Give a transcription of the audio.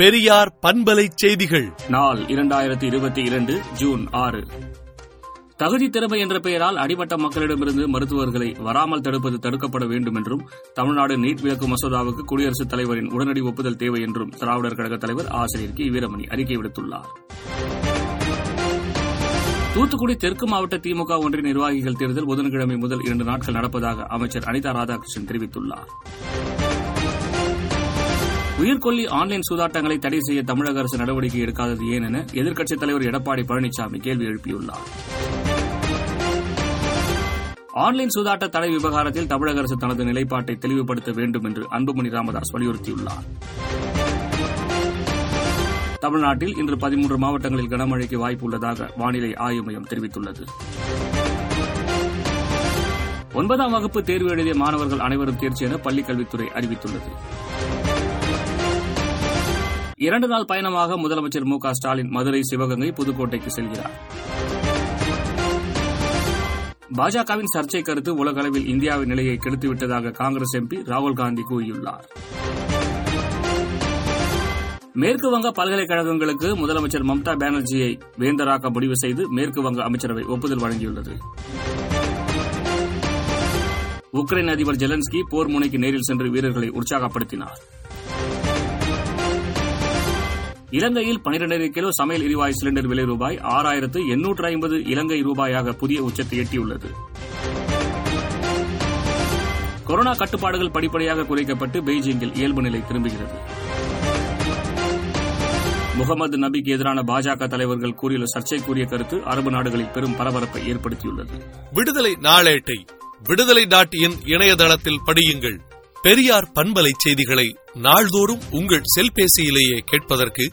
பெரியார் பண்பலை செய்திகள். நாள் இரண்டாயிரத்தி இருபத்தி இரண்டு ஜூன் ஆறு. தகுதி திறமை என்ற பெயரால் அடிமட்ட மக்களிடமிருந்து மருத்துவர்களை வராமல் தடுப்பது தடுக்கப்பட வேண்டும் என்றும் தமிழ்நாடு நீட் விளக்கு மசோதாவுக்கு குடியரசுத் தலைவரின் உடனடி ஒப்புதல் தேவை என்றும் திராவிடர் கழக தலைவர் ஆசிரியர் கி. வீரமணி அறிக்கை விடுத்துள்ளார். தூத்துக்குடி தெற்கு மாவட்ட திமுக ஒன்றிய நிர்வாகிகள் தேர்தல் புதன்கிழமை முதல் இரண்டு நாட்கள் நடப்பதாக அமைச்சர் அனிதா ராதாகிருஷ்ணன் தெரிவித்துள்ளார். உயிர்கொல்லி ஆன்லைன் சூதாட்டங்களை தடை செய்ய தமிழக அரசு நடவடிக்கை எடுக்காதது ஏன் என எதிர்க்கட்சித் தலைவர் எடப்பாடி பழனிசாமி கேள்வி எழுப்பியுள்ளார். ஆன்லைன் சூதாட்ட தடை விவகாரத்தில் தமிழக அரசு தனது நிலைப்பாட்டை தெளிவுபடுத்த வேண்டும் என்று அன்புமணி ராமதாஸ் வலியுறுத்தியுள்ளார். தமிழ்நாட்டில் இன்று பதிமூன்று மாவட்டங்களில் கனமழைக்கு வாய்ப்பு உள்ளதாக வானிலை ஆய்வு மையம் தெரிவித்துள்ளது. ஒன்பதாம் வகுப்பு தேர்வு எழுதிய மாணவர்கள் அனைவரும் தேர்ச்சி என பள்ளிக்கல்வித்துறை அறிவித்துள்ளது. இரண்டு நாள் பயணமாக முதலமைச்சர் மு க ஸ்டாலின் மதுரை சிவகங்கை புதுக்கோட்டைக்கு செல்கிறார். பாஜகவின் சர்ச்சை கருத்து உலகளவில் இந்தியாவின் நிலையை கெடுத்துவிட்டதாக காங்கிரஸ் எம்பி ராகுல் காந்தி கூறியுள்ளார். மேற்கு வங்க பல்கலைக்கழகங்களுக்கு முதலமைச்சர் மம்தா பானர்ஜியை வேந்தராக்க முடிவு செய்து மேற்கு வங்க அமைச்சரவை ஒப்புதல் வழங்கியுள்ளது. உக்ரைன் அதிபர் ஜெலன்ஸ்கி போர் முனைக்கு நேரில் சென்று வீரர்களை உற்சாகப்படுத்தினார். இலங்கையில் பனிரெண்டரை கிலோ சமையல் எரிவாயு சிலிண்டர் விலை ரூபாய் ஆறாயிரத்து எண்ணூற்று ஐம்பது இலங்கை ரூபாயாக புதிய உச்சத்தை எட்டியுள்ளது. கொரோனா கட்டுப்பாடுகள் படிப்படியாக குறைக்கப்பட்டு பெய்ஜிங்கில் இயல்பு நிலை திரும்புகிறது. முகமது நபிக்கு எதிரான பாஜக தலைவர்கள் கூறியுள்ள சர்ச்சைக்குரிய கருத்து அரபு நாடுகளில் பெரும் பரபரப்பை ஏற்படுத்தியுள்ளது. விடுதலை நாளேட்டை விடுதலை டாட் இன் இணையதளத்தில் படியுங்கள். பெரியார் பண்பலை செய்திகளை நாள்தோறும் உங்கள் செல்பேசியிலேயே கேட்பதற்கு